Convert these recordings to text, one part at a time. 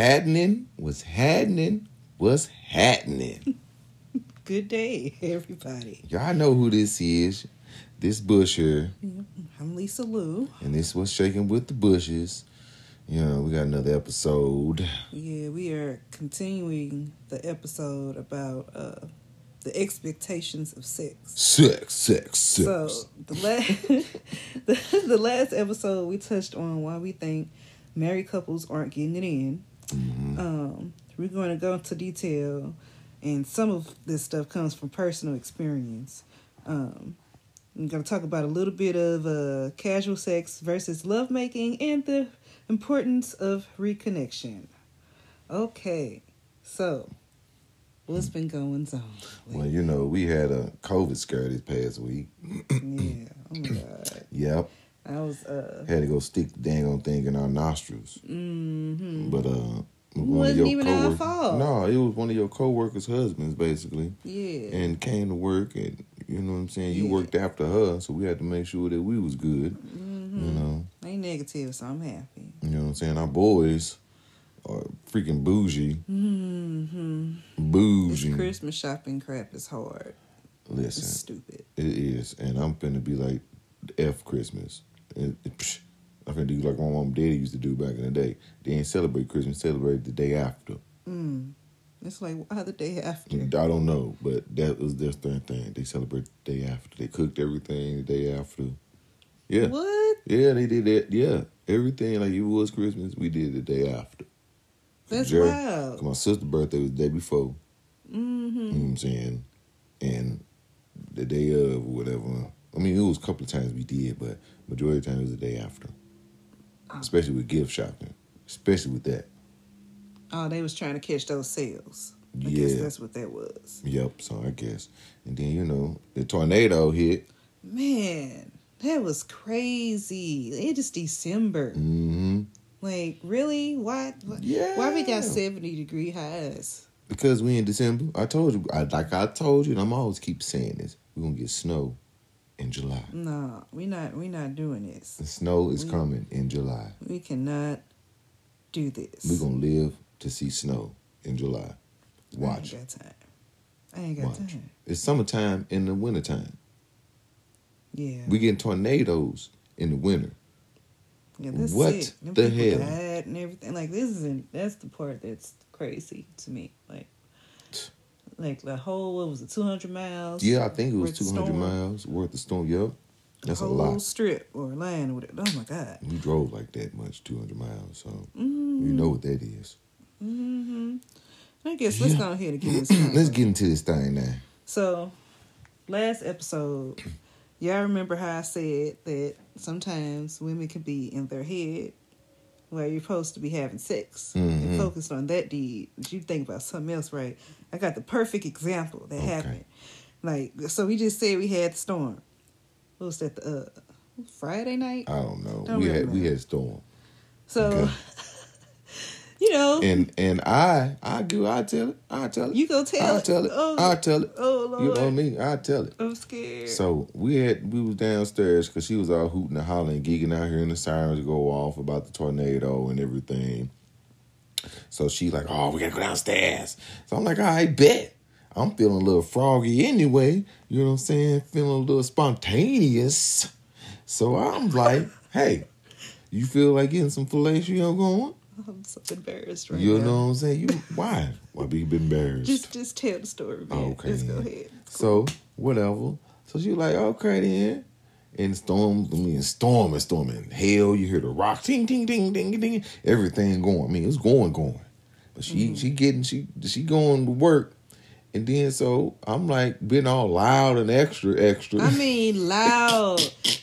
Happening? What's happening? What's happening? Good day, everybody. Y'all know who this is. This Butch here. I'm Lisa Lou. And this was Shaking with the Bushes. You know, we got another episode. Yeah, we are continuing the episode about uh, the expectations of sex. Sex, sex, sex. So the last the, the last episode we touched on why we think married couples aren't getting it in. Mhm. Um, we're going to go into detail, and some of this stuff comes from personal experience. Um, I'm going to talk about a little bit of uh, casual sex versus lovemaking and the importance of reconnection. Okay, so what's been going on? Well, you know, we had a COVID scare this past week. yeah, oh my god, Yep. I was uh, Had to go stick the dang on thing in our nostrils. mm-hmm. But uh one of wasn't even our fault. No, it was one of your coworkers' husbands basically. yeah, And came to work and you know what I'm saying? You Yeah. worked after her, so we had to make sure that we was good. mm-hmm. You know. ain't negative, so I'm happy. You know what I'm saying? Our boys are freaking bougie. Mm-hmm. This Bougie. Christmas shopping crap is hard. It's Listen, stupid. it is. And I'm finna be like F Christmas. It, it, psh, I'm finna do like my mom and daddy used to do back in the day. They ain't celebrate Christmas, celebrate the day after. Mm. It's like why the day after? I don't know, but that was their thing. They celebrate the day after. They cooked everything the day after. Yeah. What? Yeah, they did that. Yeah. Everything like it was Christmas, we did the day after. That's Jerry- wild. My sister's birthday was the day before. Mm-hmm. You know what I'm saying? And the day of or whatever. I mean, it was a couple of times we did, but majority of the time it was the day after. Especially with gift shopping. Especially with that. Oh, they was trying to catch those sales. I Yeah. guess that's what that was. Yep, so I guess. And then, you know, the tornado hit. Man, that was crazy. It is December. hmm Like, really? Why? Why, Yeah. why we got seventy degree highs? Because we in December. I told you, I, like I told you, and I'm always keep saying this. We're going to get snow in July. No, we not. We not doing this. The snow is We- coming in July. We cannot do this. We're going to live to see snow in July. I Watch. ain't got time. I ain't got Watch. time. It's summertime in the wintertime. Yeah. We getting tornadoes in the winter. Yeah, that's What sick. The hell? And everything. Like this isn't. That's the part that's crazy to me. Like, like the whole what was it? Two hundred miles. Yeah, I think it was 200 miles worth of storm. Yep. That's a whole lot. strip or line with it. Oh my god. We drove like that much, 200 miles. So Mm-hmm. you know what that is. hmm I guess let's Yeah. go ahead and get this. Let's get into this thing now. So, last episode, y'all remember how I said that sometimes women can be in their head while you're supposed to be having sex Mhm. and focused on that deed. But you think about something else, right? I got the perfect example that Okay. happened. Like, so we just said we had the storm. What was that? The uh, Friday night. I don't know. Don't we had we had storm. So, okay. You know, And and I I do I tell it. I tell it. you go tell I it. tell it. Oh, I tell it. oh Lord, You know me. I tell it. I'm scared. So we had we was downstairs because she was all hooting and hollering, geeking out here, and the sirens go off about the tornado and everything. So she like, oh, we gotta go downstairs. So I'm like, I bet. I'm feeling a little froggy anyway. You know what I'm saying? Feeling a little spontaneous. So I'm like, hey, you feel like getting some fellatio going? I'm so embarrassed right you now. You know what I'm saying? You why? Why be embarrassed? Just just tell the story, man. Okay, Just go ahead. So whatever. So she like, okay then. And storm, I mean, storm and storming. Hell, you hear the rock, ting, ting, ting, ting, ting. Everything going. I mean, it's going, going. But she, Mm-hmm. she getting, she, she going to work. And then so I'm like being all loud and extra, extra. I mean, loud.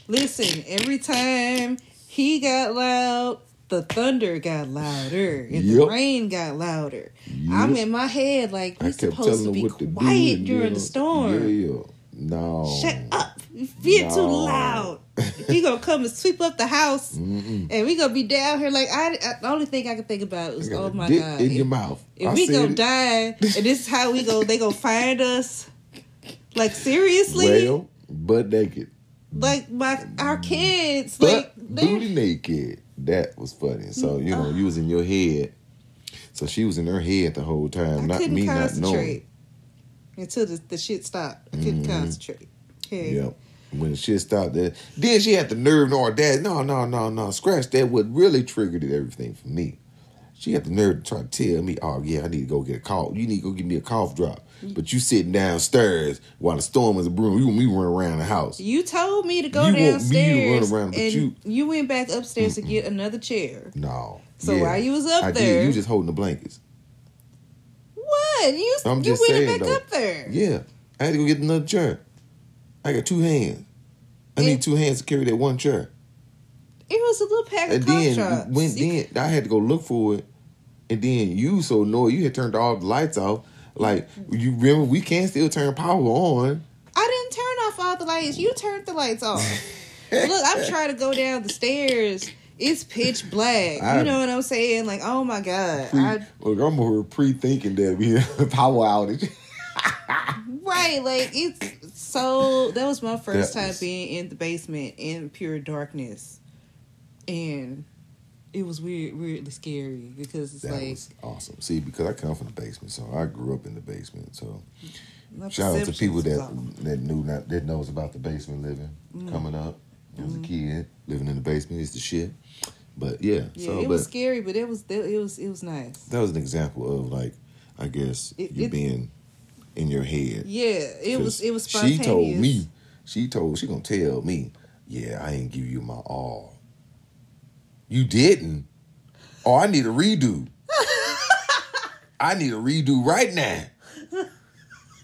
Listen, every time he got loud, the thunder got louder and the rain got louder. I'm in my head like we're supposed to be to quiet during the storm. Yeah, no. Shut up. You're too No. loud. He gonna come and sweep up the house, Mm-mm. and we gonna be down here like I. I the only thing I can think about is, oh my god, in if, your mouth. if I we gonna it. die, and this is how we go, they gonna find us. Like seriously, Well, butt naked. like my our kids, Butt like booty naked. That was funny. So, you know, you was in your head So she was in her head the whole time, I not me not knowing. until the, the shit stopped. I couldn't Mhm. concentrate. Okay. Yep. When the shit stopped there, then she had the nerve to that. No, no, no, no. Scratch that. What really triggered it, everything for me. She had the nerve to try to tell me, "Oh yeah, I need to go get a cough. You need to go give me a cough drop." But you sitting downstairs while the storm is brewing. You want me run around the house. You told me to go You want me to downstairs, run around, but and you- you, went back upstairs to get another chair. No. So Yeah, while you was up I there- did. You just holding the blankets. What? You I'm you just went saying, back though. up there? Yeah, I had to go get another chair. I got two hands. I And- need two hands to carry that one chair. It was a little pack And of then when then I had to go look for it, and then you so annoyed you had turned all the lights off. Like you remember, we can still turn power on. I didn't turn off all the lights. You turned the lights off. Look, I'm trying to go down the stairs. It's pitch black. I- you know what I'm saying? Like, oh my god. Pre, I, look, I'm over pre-thinking that we had a power outage. right, like it's so. That was my first That time was- being in the basement in pure darkness, and it was weird, weirdly scary because it's That like was awesome. See, because I come from the basement, so I grew up in the basement. So shout out to people that that knew not that knows about the basement living Mm. coming up as a kid living in the basement is the shit. But yeah, Yeah, so it was scary, but it was it was it was nice. that was an example of like I guess It- you it- being in your head. Yeah, it was it was She told me, she told, she gonna tell me, yeah, I ain't give you my all. You didn't. Oh, I need a redo. I need a redo right now.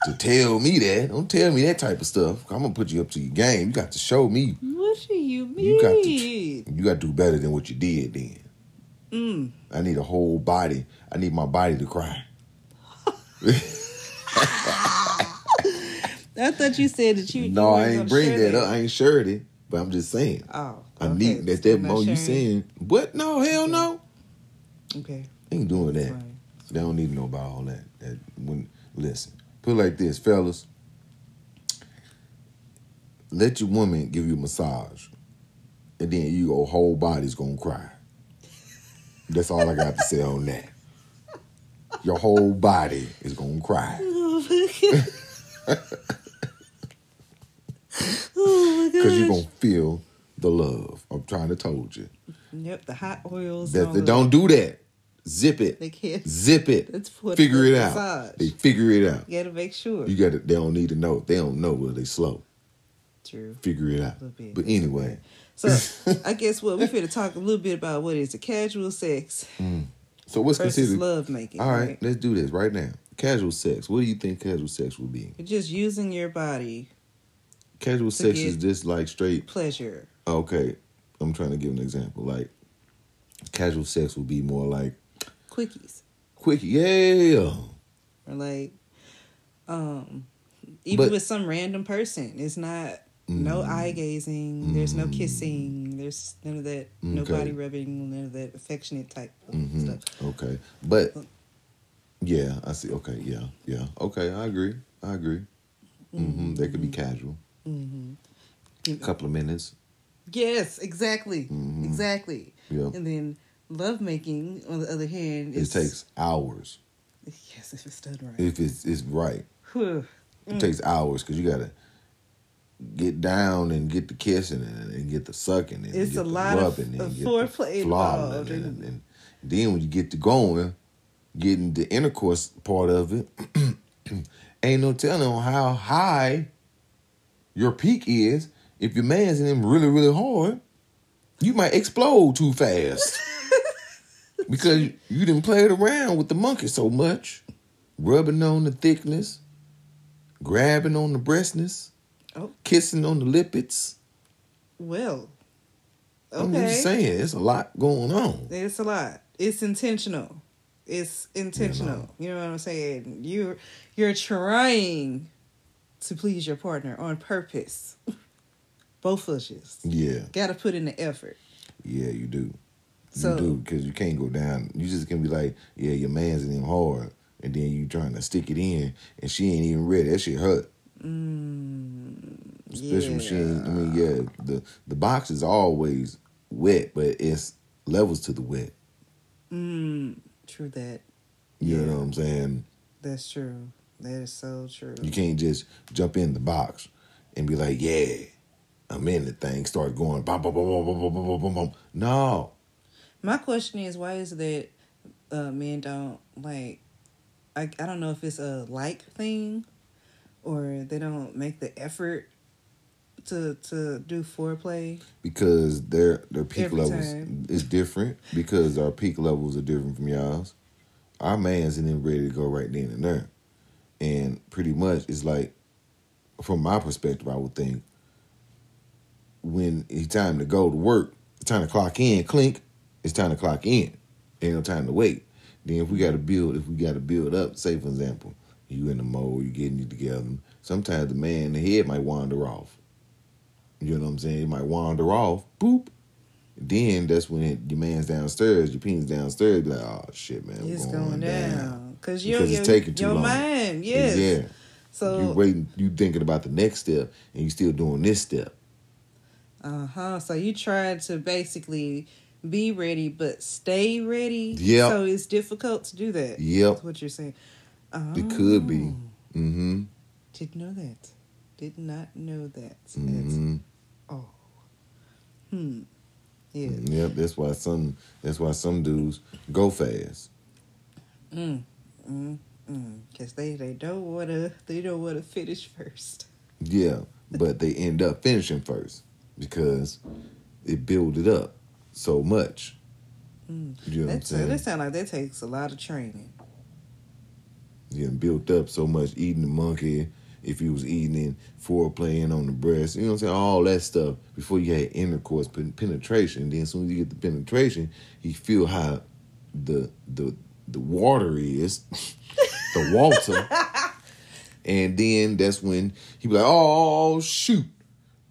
To tell me that, don't tell me that type of stuff. I'm gonna put you up to your game. You got to show me. What do you mean? You got to. You got to do better than what you did. Then Mm. I need a whole body. I need my body to cry. I thought you said that you. you No, I ain't bring that up. I ain't shared it, but I'm just saying. Oh, I okay. need that. That not mo you saying what? No, hell no. Okay, Ain't doing that. They don't need to know about all that. That when listen, put it like this, fellas. Let your woman give you a massage, and then you go whole body's gonna cry. That's all I got to say on that. Your whole body is gonna cry. Because you're gonna feel the love. I'm trying to told you. Yep, the hot oils. That, they don't do that. Zip it. They can't. Zip it. For Figure the it out. massage. They figure it out. You gotta make sure. You got to They don't need to know. They don't know whether they slow. True. Figure it out. But anyway, So I guess what we're here to talk a little bit about what is a casual sex mm. so what's considered? love making. All right, let's do this right now. Casual sex. What do you think casual sex would be? Just using your body Casual sex is just like straight. pleasure. Okay, I'm trying to give an example. Like casual sex would be more like Quickies. quick. Yeah. Or like um even But- with some random person. It's not no Mm. eye gazing, there's no kissing, there's none of that no body rubbing, none of that affectionate type of hmm stuff. Okay, but yeah, I see. Okay, yeah, yeah. Okay, I agree. I agree. hmm That could be casual. Mm-hmm. A couple of minutes. Yes, exactly. Mhm. Exactly. Yeah. And then love making, on the other hand, It takes hours yes, if it's done right. if it's it's right. It takes hours because you gotta get down and get the kissing and, and get the sucking and It's get a the lot rubbing of and get foreplay the flogging and, and- and, then when you get to going, getting the intercourse part of it, ain't no telling on how high your peak is. If your man's in him really really hard, you might explode too fast because you didn't play it around with the monkey so much, rubbing on the thickness, grabbing on the breastness, Oh. kissing on the lipids. Well, okay. I'm just saying, it's a lot going on. It's a lot. It's intentional. It's intentional. You know what I'm saying? You're you're trying to please your partner on purpose. Both of you Yeah, got to put in the effort. yeah, you do. So- you do because you can't go down. You just can be like, yeah, your man's in him hard, and then you trying to stick it in, and she ain't even ready. That shit hurt. Mm, Especially when she yeah. ain't. I mean, yeah, the the box is always wet, but it's levels to the wet. Mm, true that. You Yeah. know what I'm saying? That's true. That is so true. You can't just jump in the box and be like, yeah, I'm in the thing. Start going, bum, bum, bum, bum, bum, bum, bum, bum, bum. no. My question is, why is that uh, men don't like? I I don't know if it's a like thing, or they don't make the effort to to do foreplay. Because their their peak Every levels time. is different because our peak levels are different from y'all's. Our man's in ready to go right then and there. And pretty much it's like from my perspective, I would think when it's time to go to work, it's time to clock in, clink, it's time to clock in. Ain't no time to wait. Then if we gotta build, if we gotta build up, say for example, you in the mode, you getting you together. Sometimes the man in the head might wander off. You know what I'm saying? It might wander off, boop. Then that's when your man's downstairs, your penis downstairs, be like, oh shit, man, it's we're going, down because you Because it's taking too your long. mind. Yes. Yeah. So you waiting, you thinking about the next step, and you still doing this step. Uh huh. So you try to basically be ready, but stay ready. Yeah. So it's difficult to do that. Yep. That's what you're saying. Oh, It could be. Mm-hmm. Didn't know that. Did not know that. Mm-hmm. oh. Hmm. Yeah. Yep. That's why some. That's why some dudes go fast. Mm. Mm. Mm. Cause they they don't wanna they don't wanna finish first. Yeah, but they end up finishing first because it built it up so much. Mm. You know what I'm saying? that sound like that takes a lot of training. You done built up so much eating the monkey. If you was eating and foreplaying on the breast, you know what I'm saying? All that stuff before you had intercourse, penetration. Then as soon as you get the penetration, you feel how the the the water is, the water. and then that's when he be like, oh shoot.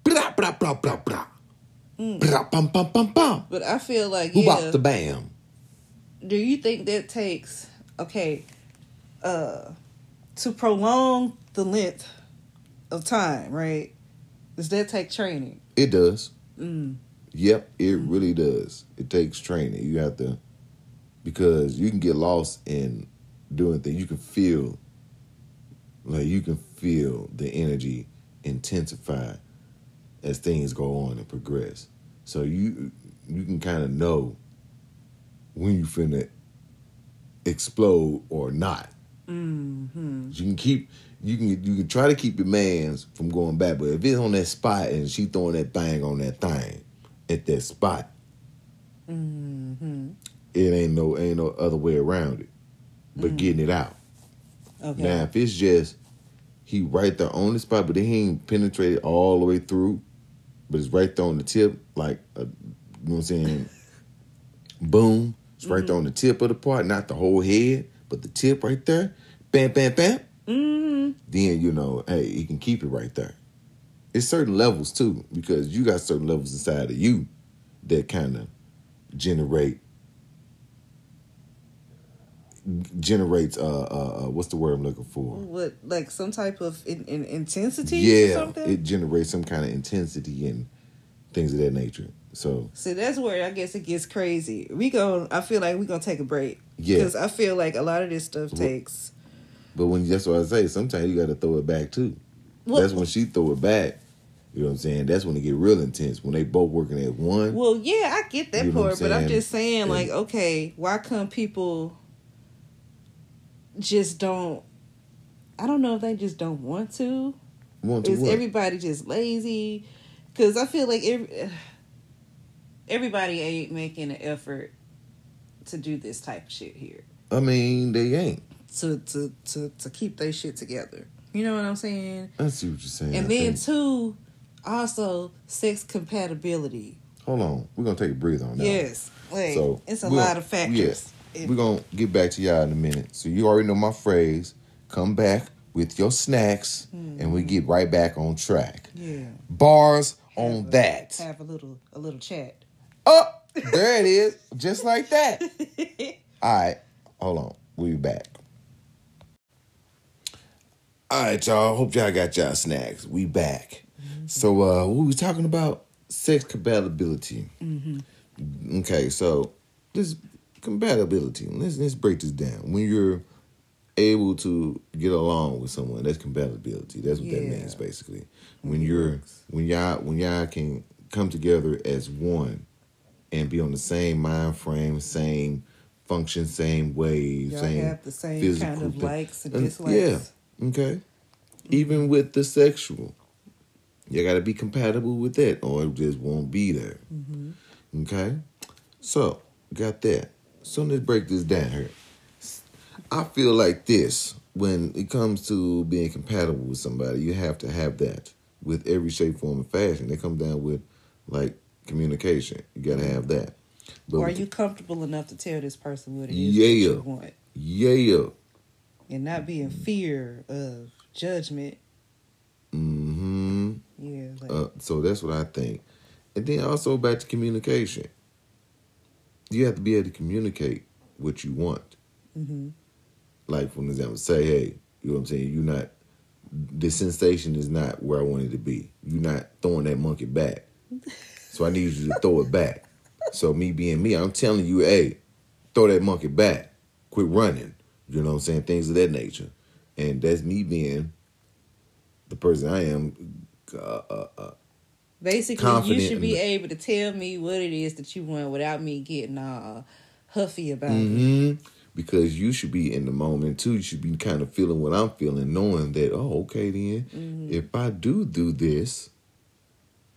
Blah, blah, blah, blah, blah. Blah, bum, bum, bum, bum. But I feel like Who yeah. the bam? do you think that takes okay uh to prolong the length of time right does that take training It does. mm. Yep, it really does. It takes training. You have to because you can get lost in doing things. You can feel like you can feel the energy intensify as things go on and progress. So you you can kind of know when you finna explode or not. hmm You can keep you can you can try to keep your man's from going back, but if it's on that spot and she throwing that thing on that thing at that spot, hmm it ain't no ain't no other way around it. But mm. getting it out. okay Now if it's just he right there on the spot, but he ain't penetrated all the way through, but it's right there on the tip, like a, you know what I'm saying? Boom. It's right there mm-hmm. on the tip of the part, not the whole head, but the tip right there. Bam, bam, bam. hmm then you know, hey, he can keep it right there. It's certain levels too, because you got certain levels inside of you that kind of generate generates uh, uh uh what's the word I'm looking for? what like some type of in, in intensity or Yeah, something it generates some kind of intensity and things of that nature. So See, that's where I guess it gets crazy. We go. I feel like we gonna take a break. Yeah. Because I feel like a lot of this stuff takes. But when that's what I say, sometimes you got to throw it back too. Well- that's when she throw it back. You know what I'm saying? That's when it get real intense. When they both working at one. Well, yeah, I get that You know part, but I'm just saying, And- like, okay, why come people just don't? I don't know if they just don't want to. Want to Is what? everybody just lazy? Because I feel like every, everybody ain't making an effort to do this type of shit here. I mean, they ain't. To to to to keep their shit together. You know what I'm saying? I see what you're saying. And I then think- two, also sex compatibility. hold on, we're gonna take a breather on that. Yes, like So it's a lot of factors. It- We're gonna get back to y'all in a minute. So you already know my phrase. Come back with your snacks, and we get right back on track. yeah, Bars Have on a- that. Have a little a little chat. Oh, there it is, just like that. All right, hold on. We'll be back. All right, y'all. Hope y'all got y'all snacks. We back. So, uh, we talking about? Sex compatibility. Okay, so this compatibility. Let's let's break this down. When you're able to get along with someone, that's compatibility. That's what that means basically. When you're when y'all when y'all can come together as one and be on the same mind frame, same function, same waves, Y'all same have the same physical kind of thing. likes and dislikes. Yeah. Okay. Even with the sexual, you got to be compatible with that, or it just won't be there. Mm-hmm. Okay. So got that. So let's break this down here. I feel like this when it comes to being compatible with somebody, you have to have that with every shape, form, and fashion. They come down with like communication. You got to have that. But Or are you comfortable enough to tell this person what it is Yeah. you want? yeah. And not be in fear of judgment. Mm-hmm. Yeah. Like, Uh, so that's what I think. And then also back to communication. You have to be able to communicate what you want. hmm Like, for example, say, hey, you know what I'm saying? You're not, the sensation is not where I want it to be. You're not throwing that monkey back. So I need you to throw it back. So me being me, I'm telling you, hey, throw that monkey back. Quit running. You know what I'm saying? Things of that nature. And that's me being the person I am. Uh, uh, uh, Basically, confident you should be able to tell me what it is that you want without me getting all huffy about it. hmm Because you should be in the moment too. You should be kind of feeling what I'm feeling, knowing that, oh, okay, then Mm-hmm. if I do do this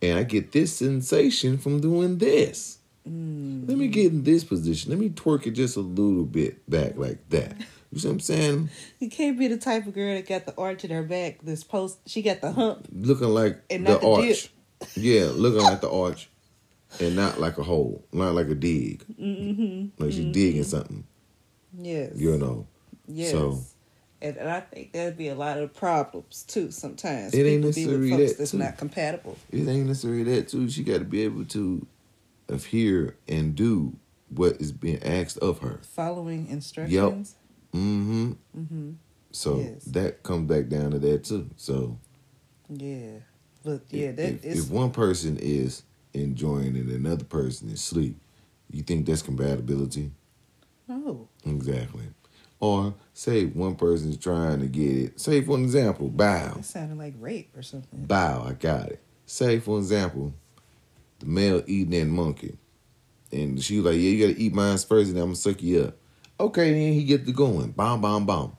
and I get this sensation from doing this, Mm. let me get in this position. Let me twerk it just a little bit back like that. You see what I'm saying? You can't be the type of girl that got the arch in her back. This post, she got the hump. Looking like And the not the arch. Yeah, looking like the arch and not like a hole, not like a dig. Mm-hmm. Like she's digging something, Yes. you know. Yes. So- and, and I think that'd be a lot of problems too. Sometimes It ain't necessarily that, that's too. not compatible. it ain't necessarily that too. She got to be able to adhere and do what is being asked of her. Following instructions. Yep. Mm-hmm. Mm-hmm. So Yes. that comes back down to that too. So Yeah. But yeah, if, that if, if one person is enjoying and another person is asleep, you think that's compatibility? no. Exactly. Or say one person is trying to get it. Say for example, bow. It sounded like rape or something. Bow, I got it. Say, for example, the male eating that monkey. And she was like, Yeah, you gotta eat mine first and I'm gonna suck you up. Okay, then he get to going. Bomb, bomb, bomb.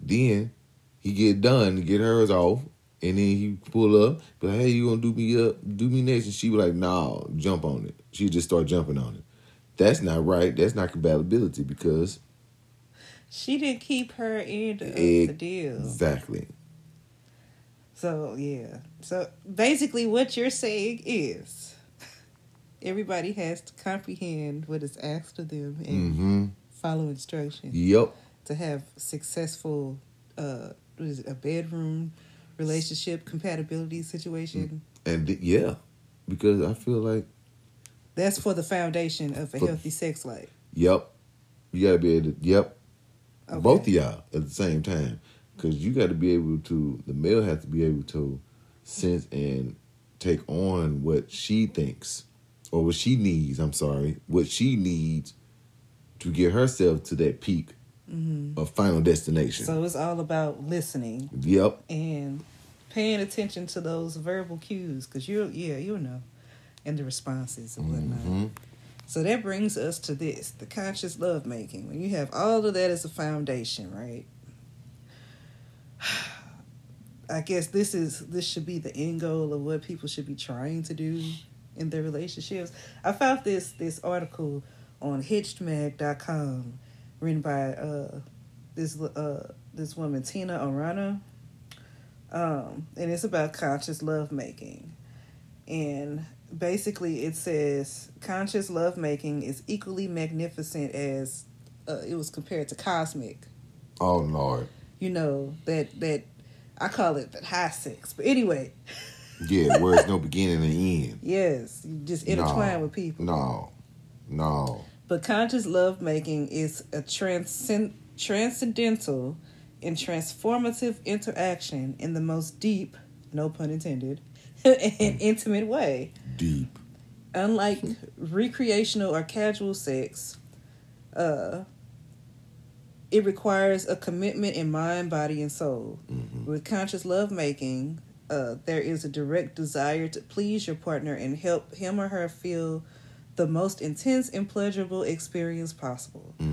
Then he get done, to get hers off, and then he pull up, but hey, you gonna do me up, do me next. And she was like, nah, jump on it. She just start jumping on it. That's not right. That's not compatibility because She didn't keep her end of the deal. exactly. So yeah. So basically, what you're saying is, everybody has to comprehend what is asked of them and Mm-hmm. follow instructions Yep. to have successful. Uh, what is it? A bedroom relationship compatibility situation. And yeah, because I feel like That's for the foundation of a For- healthy sex life. Yep. You gotta be able to, yep. Okay. Both of y'all at the same time. Because you got to be able to, the male has to be able to sense and take on what she thinks or what she needs. I'm sorry, what she needs to get herself to that peak hmm of final destination. So it's all about listening yep. and paying attention to those verbal cues because you yeah you'll know and the responses and whatnot. Hmm so that brings us to this the conscious love making when you have all of that as a foundation right? I guess this is this should be the end goal of what people should be trying to do in their relationships. I found this this article on hitchedmag.com written by uh this uh this woman tina arana um, and it's about conscious love making. And basically, it says conscious love making is equally magnificent as uh, it was compared to cosmic. Oh, Lord. You know that that I call it the high sex, but anyway, Yeah, where it's no beginning and end. yes, you just intertwine No. with people. No. No. But conscious love making is a transcend- transcendental and transformative interaction in the most deep, no pun intended, and intimate way. Deep. Unlike recreational or casual sex, Uh, it requires a commitment in mind, body, and soul. Mm-hmm. With conscious lovemaking, uh, there is a direct desire to please your partner and help him or her feel the most intense and pleasurable experience possible. Mm-hmm.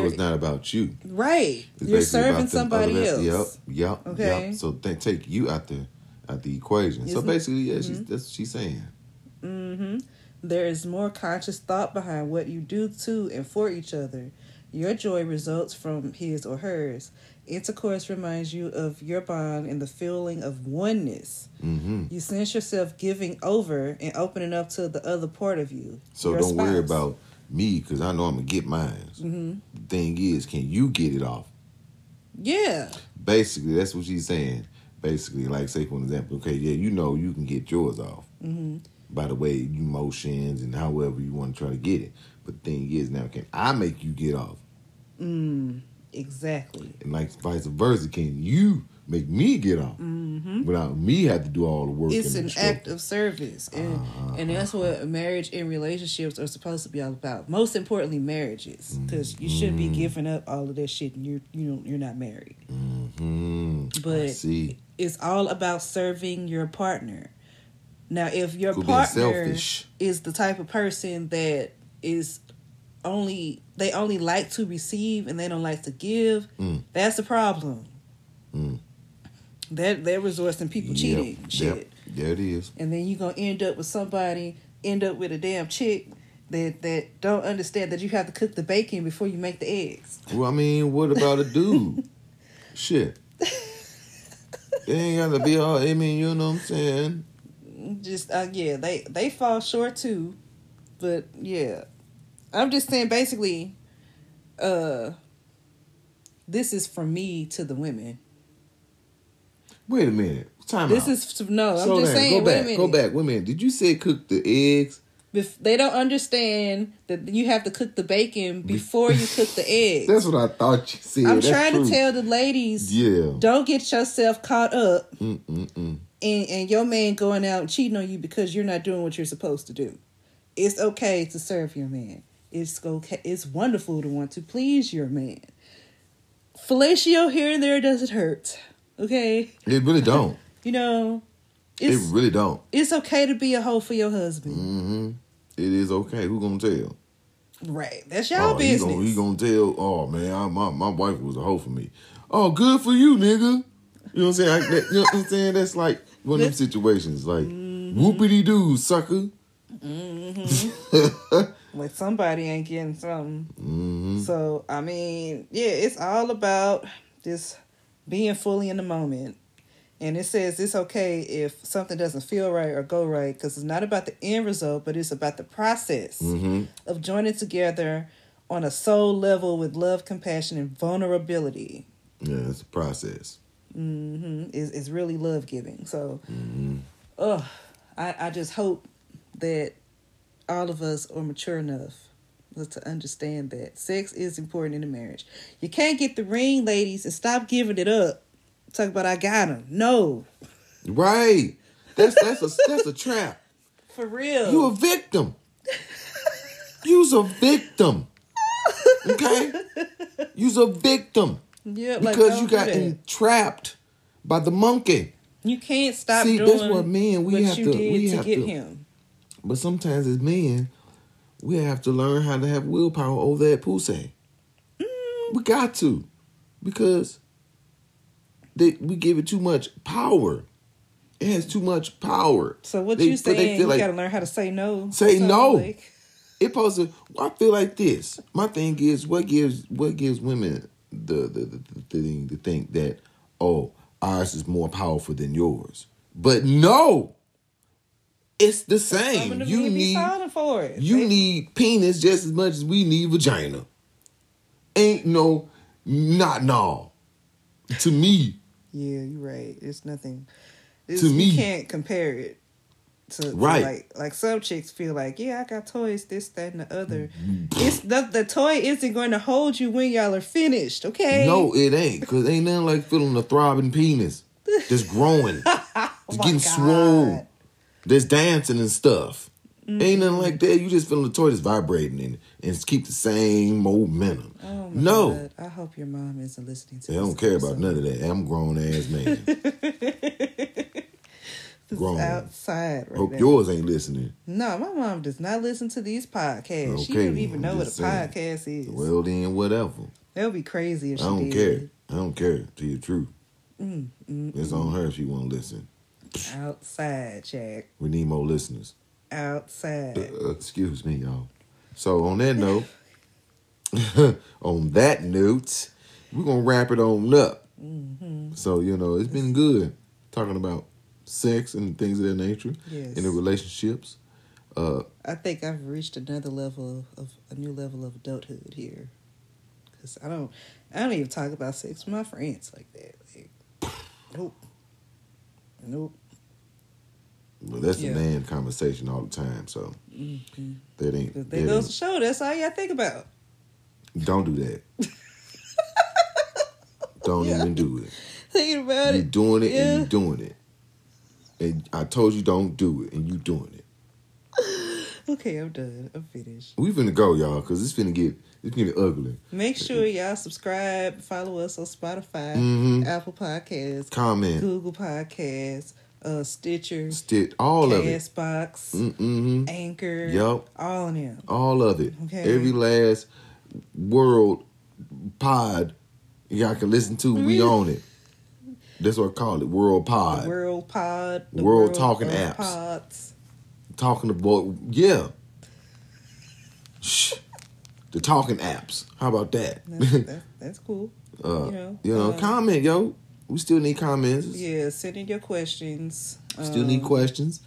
So it's not about you. right. It's You're serving somebody else. Yep, yep, Okay. yep. So they take you out the out the equation. so Isn't- basically, yeah, she's, Mm-hmm. that's what she's saying. Mm-hmm. There is more conscious thought behind what you do to and for each other. Your joy results from his or hers. Intercourse reminds you of your bond and the feeling of oneness. hmm You sense yourself giving over and opening up to the other part of you. So don't worry about me because I know I'm gonna get mine. Mhm. The thing is, can you get it off? Yeah. Basically, that's what she's saying. Basically, like say for an example, okay, yeah, you know you can get yours off hmm by the way you motions and however you want to try to get it. But the thing is, now can I make you get off? Mm. Exactly. And like vice versa, can you make me get off hmm without me have to do all the work? It's an act of service, and Uh-huh. and that's what marriage and relationships are supposed to be all about. Most importantly, marriages, because you should be Mhm. giving up all of that shit, and you're you know you're not married. Mhm. I But see, it's all about serving your partner. Now, if your being partner is the type of person that is only they only like to receive and they don't like to give, Mm. that's the problem. Mm. That that results in people cheating. Yep, Shit. yep. There it is. and then you're gonna end up with somebody end up with a damn chick that that don't understand that you have to cook the bacon before you make the eggs Well, I mean, what about a dude? Shit. They ain't gotta be all. I mean, you know what I'm saying? just uh, yeah they they fall short too but yeah i'm just saying basically uh this is from me to the women Wait a minute. Time this out. is no i'm just down. saying Go wait a back. minute Go back. Wait a minute. Did you say cook the eggs? Bef- they don't understand that you have to cook the bacon before you cook the eggs That's what I thought you said. i'm That's trying true. to tell the ladies Yeah. don't get yourself caught up Mm-mm-mm. and, and your man going out and cheating on you because you're not doing what you're supposed to do. It's okay to serve your man. It's okay. It's wonderful to want to please your man. Fellatio here and there doesn't hurt. Okay, It really don't. you know, It really don't. it's okay to be a hoe for your husband. Mm-hmm. It is okay. Who gonna tell? Right, that's y'all oh, he business. gonna, he gonna tell. Oh man, I, my my wife was a hoe for me. Oh, good for you, nigga. You know what I'm saying? Like that, you know what I'm saying? That's like one of them situations. Like Mm-hmm. whoopity doo, sucker. like somebody ain't getting something. hmm So I mean, yeah, it's all about just being fully in the moment. And it says it's okay if something doesn't feel right or go right because it's not about the end result, but it's about the process hmm of joining together on a soul level with love, compassion, and vulnerability. Yeah, it's a process. Mm-hmm. Is is really love giving. So, hmm ugh, I I just hope that all of us are mature enough to understand that sex is important in a marriage. You can't get the ring, ladies, and stop giving it up. Talk about I got him. No, Right. That's that's a that's a trap. for real. You a victim. You's a victim. Okay? You's a victim. yeah, Because don't you got entrapped by the monkey. You can't stop See, that's what men, we have to- we to have get to- him. But sometimes as men, we have to learn how to have willpower over that pussy. Mm. We got to. Because they, we give it too much power. It has too much power. So what They- you saying? You like- got to learn how to say no. Say no. like- It supposed to. I feel like this. My thing is, what gives what gives women the the the, the thing to think that oh ours is more powerful than yours, but no, it's the same. You need for it. you They- need penis just as much as we need vagina. Ain't no not no. To me, Yeah, you're right. It's nothing. It's, To me- you can't compare it to, to Right. like like some chicks feel like yeah, I got toys, this, that, and the other. Mm-hmm. It's the the toy isn't going to hold you when y'all are finished. Okay. no, it ain't. Cause ain't nothing like feeling a throbbing penis just growing. oh It's getting God. swole. There's dancing and stuff. Ain't nothing like that. You just feeling the toy that's vibrating and and keep the same momentum. Oh my no, God. I hope your mom isn't listening to I this don't care about none of that. I'm a grown ass man. This is grown. outside right Hope now. yours ain't listening. No, my mom does not listen to these podcasts. she Okay, don't even know what a saying. podcast is. Well then, whatever. that would be crazy if she I she don't did. care. I don't care. To your truth, Mm, mm, it's on her if she won't listen. Outside, Jack. We need more listeners. Outside. Uh, excuse me, y'all. So on that note, on that note, we're gonna wrap it on up. hmm So you know, it's been good talking about sex and things of that nature Yes. in the relationships. Uh, I think I've reached another level of, of a new level of adulthood here. Cause I don't, I don't even talk about sex with my friends like that. Like, nope, nope. But that's Yeah. a man conversation all the time. So Mm-hmm. that ain't. That that goes to show. That's all you all think about. don't do that. don't Yeah. even do it. Thinking about it, You're it. doing it Yeah. and you're doing it. And I told you don't do it, and you doing it. Okay, I'm done. I'm finished. We finna go, y'all, because it's finna get it's finna get ugly. Make sure y'all subscribe, follow us on Spotify, Mhm. Apple Podcasts, Comment, Google Podcasts, uh, Stitcher, stitch all of it. Castbox, Mm-hmm. Anchor, Yup. all of them. All of it. Okay. Every last world pod y'all can listen to, we own it. That's what I call it. World pod. The World Pod, the World Talking Apps. Pods. Talking about yeah. Shh. The talking apps. How about that? That's, that's, that's cool. uh, you know, you know, um, comment, yo. We still need comments. Yeah, send in your questions. Still need Um, questions.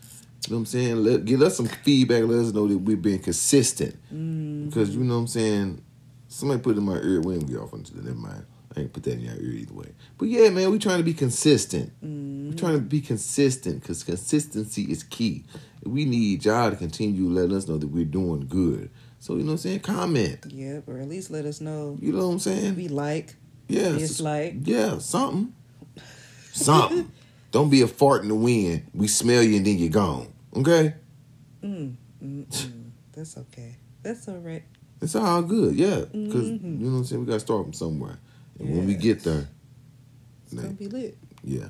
You know what I'm saying? Let give us some feedback. Let us know that we've been consistent. mm, Because you know what I'm saying? Somebody put it in my ear. We ain't get off into that. Never mind. I ain't put that in your ear either way. But yeah, man, we trying to be consistent. mm, We're trying to be consistent because consistency is key. We need y'all to continue letting us know that we're doing good. So you know what I'm saying? Comment. yeah, or at least let us know You know what I'm saying? we like, Yeah. dislike. Yeah, something. Something. Don't be a fart in the wind. We smell you and then you're gone. Okay? Mm, mm, mm. That's okay. That's all right. It's all good, yeah. Because Mhm. you know what I'm saying? We got to start from somewhere. And when we get there, It's gonna be lit. yeah.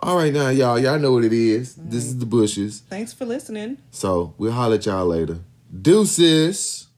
All right, now, y'all. Y'all know what it is. This right. is the bushes. Thanks for listening. So we'll holler at y'all later. Deuces.